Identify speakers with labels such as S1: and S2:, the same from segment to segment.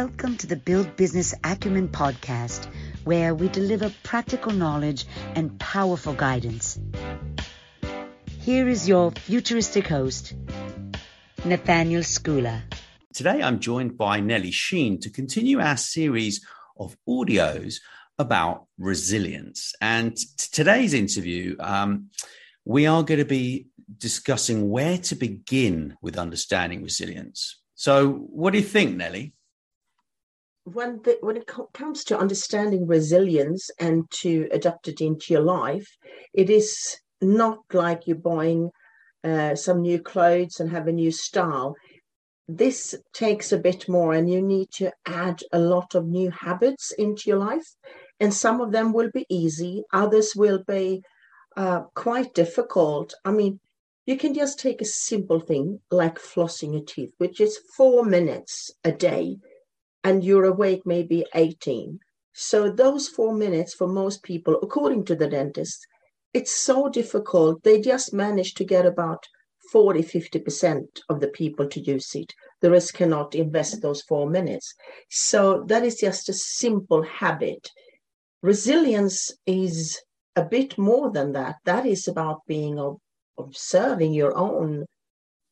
S1: Welcome to the Build Business Acumen podcast, where we deliver practical knowledge and powerful guidance. Here is your futuristic host, Nathaniel Schooler.
S2: Today I'm joined by Nelly Shein to continue our series of audios about resilience. And t- today's interview, um, we are going to be discussing where to begin with understanding resilience. So, what do you think, Nelly?
S3: When the, when it co- comes to understanding resilience and to adapt it into your life, it is not like you're buying uh, some new clothes and have a new style. This takes a bit more, and you need to add a lot of new habits into your life. And some of them will be easy, others will be uh, quite difficult. I mean, you can just take a simple thing like flossing your teeth, which is four minutes a day and you're awake maybe 18. So those four minutes for most people, according to the dentist, it's so difficult. They just manage to get about 40, 50% of the people to use it. The rest cannot invest those four minutes. So that is just a simple habit. Resilience is a bit more than that. That is about being observing your own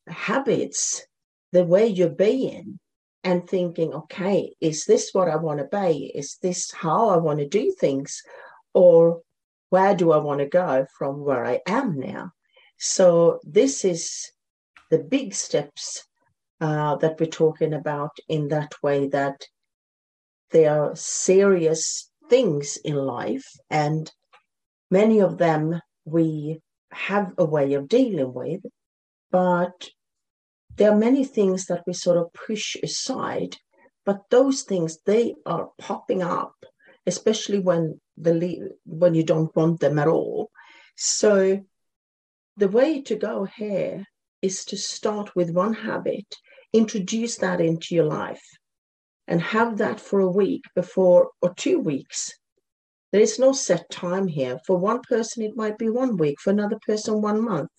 S3: habits, the way you're being, and thinking, okay, is this what I want to be? Is this how I want to do things? Or where do I want to go from where I am now? So, this is the big steps uh, that we're talking about in that way that they are serious things in life, and many of them we have a way of dealing with, but there are many things that we sort of push aside, but those things they are popping up, especially when the when you don't want them at all. So the way to go here is to start with one habit, introduce that into your life, and have that for a week before or two weeks. There is no set time here. For one person, it might be one week, for another person, one month.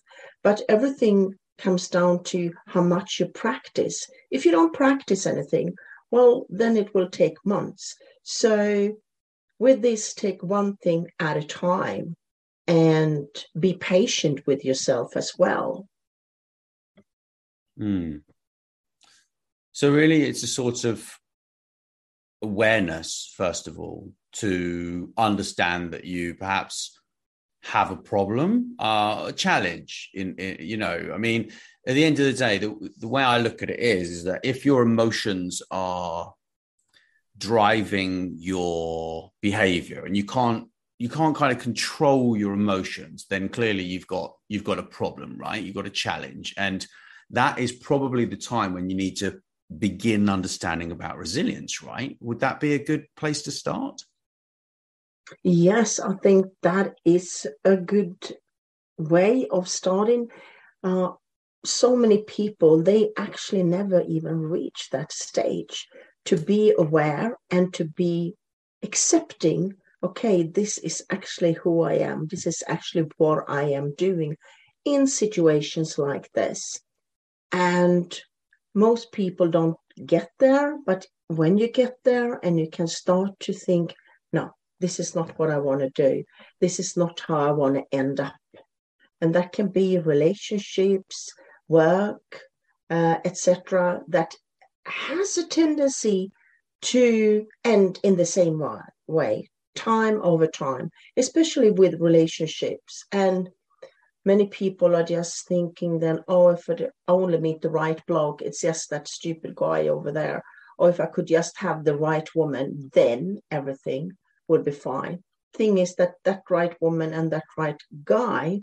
S3: But everything comes down to how much you practice. If you don't practice anything, well, then it will take months. So, with this, take one thing at a time and be patient with yourself as well.
S2: Hmm. So, really, it's a sort of awareness, first of all, to understand that you perhaps have a problem, uh, a challenge. In, in, you know, I mean, at the end of the day, the, the way I look at it is, is that if your emotions are driving your behavior and you can't you can't kind of control your emotions then clearly you've got you've got a problem right? You've got a challenge. And that is probably the time when you need to begin understanding about resilience right? Would that be a good place to start
S3: Yes, I think that is a good way of starting. Uh, so many people, they actually never even reach that stage to be aware and to be accepting okay, this is actually who I am. This is actually what I am doing in situations like this. And most people don't get there, but when you get there and you can start to think, no, this is not what I want to do. This is not how I want to end up. And that can be relationships, work, uh, etc., that has a tendency to end in the same way, time over time, especially with relationships. And many people are just thinking then, oh, if I only meet the right bloke, it's just that stupid guy over there, or if I could just have the right woman, then everything would be fine. Thing is that that right woman and that right guy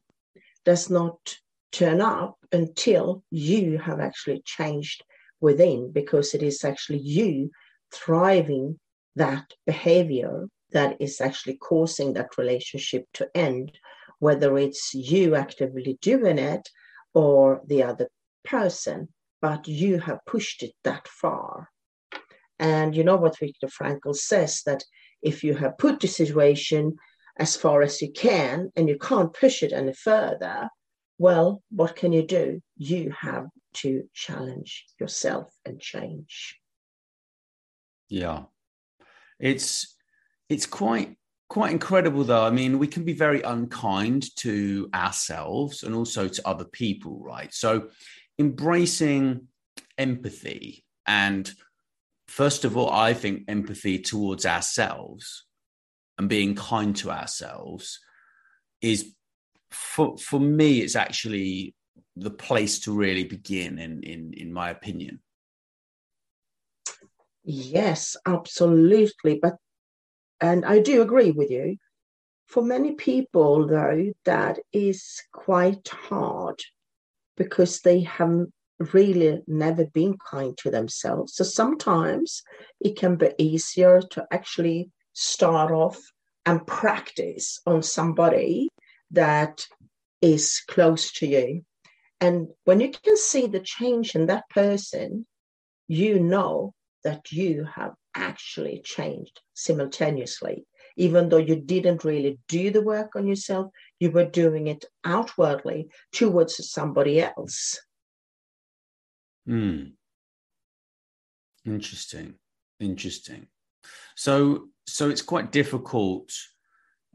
S3: does not turn up until you have actually changed within, because it is actually you thriving that behavior that is actually causing that relationship to end, whether it's you actively doing it or the other person, but you have pushed it that far. And you know what Viktor Frankl says that if you have put the situation as far as you can and you can't push it any further, well, what can you do? You have to challenge yourself and change.
S2: Yeah. It's it's quite quite incredible though. I mean, we can be very unkind to ourselves and also to other people, right? So embracing empathy and first of all, I think empathy towards ourselves and being kind to ourselves is for for me, it's actually the place to really begin in in in my opinion.
S3: Yes, absolutely. But and I do agree with you. For many people, though, that is quite hard because they have really never been kind to themselves. So sometimes it can be easier to actually start off and practice on somebody that is close to you. And when you can see the change in that person, you know that you have actually changed simultaneously. Even though you didn't really do the work on yourself, you were doing it outwardly towards somebody else.
S2: Hmm. Interesting. Interesting. So, so it's quite difficult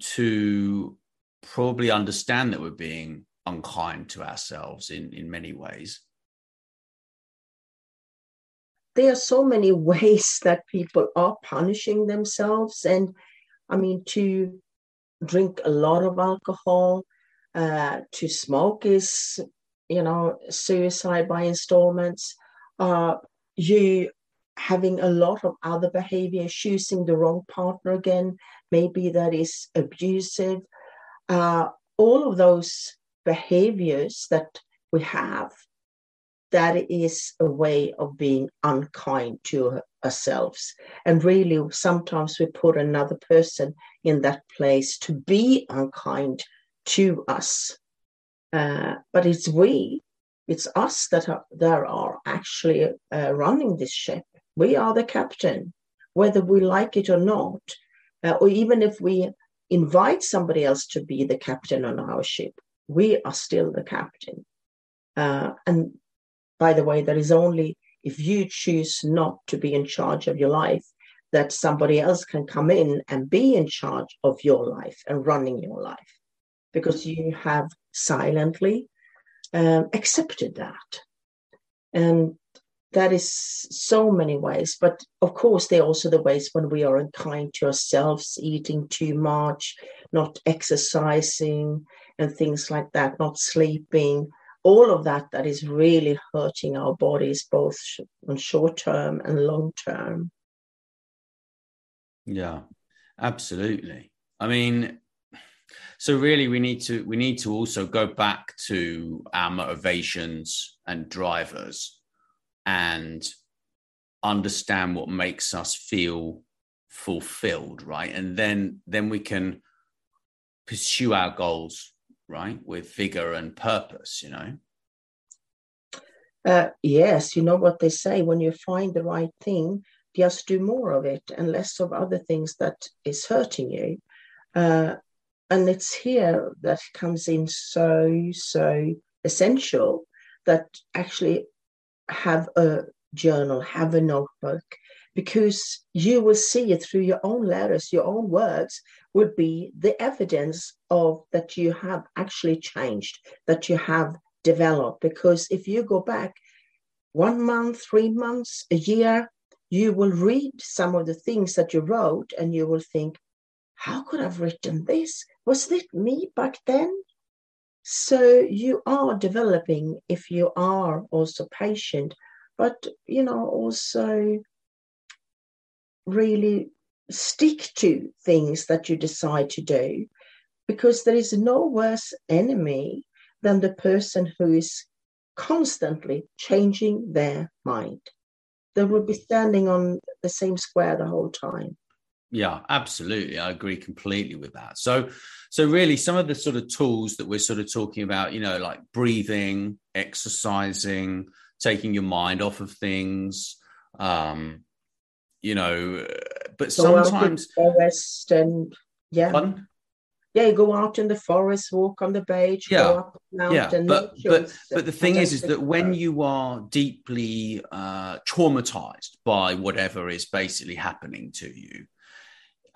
S2: to probably understand that we're being unkind to ourselves in in many ways
S3: there are so many ways that people are punishing themselves and i mean to drink a lot of alcohol uh, to smoke is you know suicide by installments uh, you having a lot of other behavior choosing the wrong partner again maybe that is abusive uh, all of those behaviors that we have, that is a way of being unkind to ourselves. And really, sometimes we put another person in that place to be unkind to us. Uh, but it's we, it's us that are, that are actually uh, running this ship. We are the captain, whether we like it or not. Uh, or even if we invite somebody else to be the captain on our ship. We are still the captain. Uh, and by the way, that is only if you choose not to be in charge of your life that somebody else can come in and be in charge of your life and running your life because you have silently um, accepted that. And that is so many ways but of course there are also the ways when we are unkind to ourselves eating too much not exercising and things like that not sleeping. All of that that is really hurting our bodies both on short term and long term.
S2: Yeah absolutely. I mean so really we need to we need to also go back to our motivations and drivers and understand what makes us feel fulfilled right? And then then we can pursue our goals right with vigor and purpose you know?
S3: Uh, yes you know what they say when you find the right thing just do more of it and less of other things that is hurting you. Uh, and it's here that comes in so so essential that actually have a journal, have a notebook, because you will see it through your own letters, your own words would be the evidence of that you have actually changed, that you have developed. Because if you go back one month, three months, a year, you will read some of the things that you wrote and you will think, how could I have written this? Was it me back then? So you are developing if you are also patient, but you know, also really stick to things that you decide to do because there is no worse enemy than the person who is constantly changing their mind. They will be standing on the same square the whole time.
S2: Yeah, absolutely. I agree completely with that. So, so really, some of the sort of tools that we're sort of talking about, you know, like breathing, exercising, taking your mind off of things, um, you know, but
S3: Go
S2: sometimes
S3: forest and yeah,
S2: Pardon?
S3: yeah, you go out in the forest, walk on the beach,
S2: Yeah,
S3: go up the
S2: yeah but but but the thing is is that when you are deeply uh traumatized by whatever is basically happening to you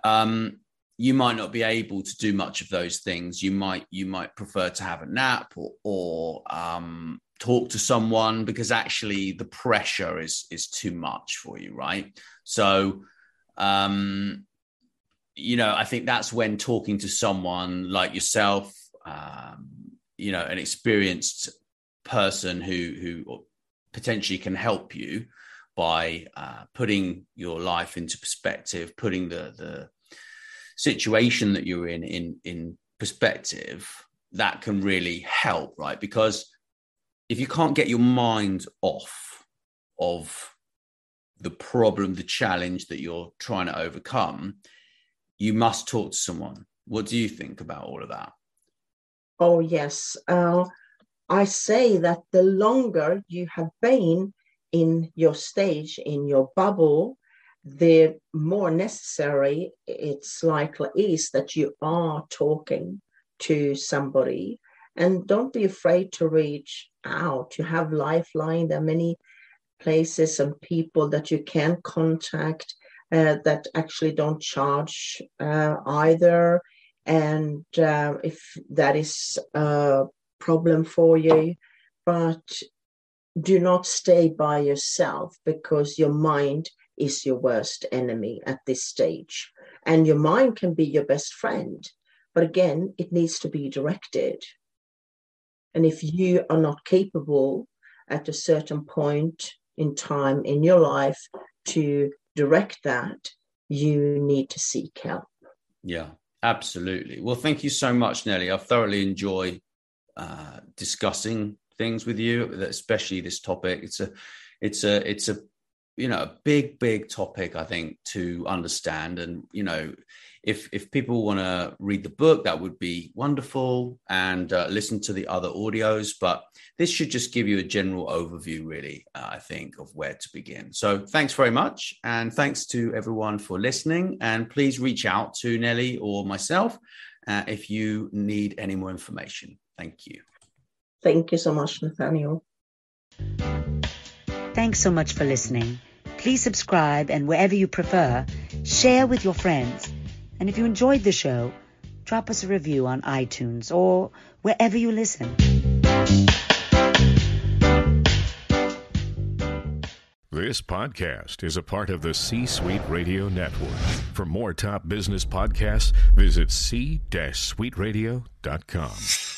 S2: um you might not be able to do much of those things. You might you might prefer to have a nap or or um talk to someone because actually the pressure is is too much for you right? So um you know i think that's when talking to someone like yourself um you know an experienced person who who potentially can help you by uh, putting your life into perspective putting the the situation that you're in in in perspective that can really help right? Because if you can't get your mind off of the problem the challenge that you're trying to overcome you must talk to someone. What do you think about all of that?
S3: Oh, yes. Uh, I say that the longer you have been in your stage, in your bubble, the more necessary it's likely is that you are talking to somebody. And don't be afraid to reach out. You have Lifeline. There are many places and people that you can contact uh, that actually don't charge uh, either. And uh, if that is a problem for you, but do not stay by yourself because your mind is your worst enemy at this stage. And your mind can be your best friend. But again, it needs to be directed. And if you are not capable at a certain point in time in your life to direct that, you need to seek help.
S2: Yeah, absolutely. Well, thank you so much, Nelly. I've thoroughly enjoy uh, discussing things with you, especially this topic. It's a, it's a, it's a, you know, a big, big topic. I think to understand, and you know, if if people want to read the book, that would be wonderful, and uh, listen to the other audios. But this should just give you a general overview, really. Uh, I think of where to begin. So, thanks very much, and thanks to everyone for listening. And please reach out to Nelly or myself uh, if you need any more information. Thank you.
S3: Thank you so much, Nathaniel.
S1: Thanks so much for listening. Please subscribe and wherever you prefer, share with your friends. And if you enjoyed the show, drop us a review on iTunes or wherever you listen.
S4: This podcast is a part of the C Suite Radio Network. For more top business podcasts, visit c-suiteradio.com.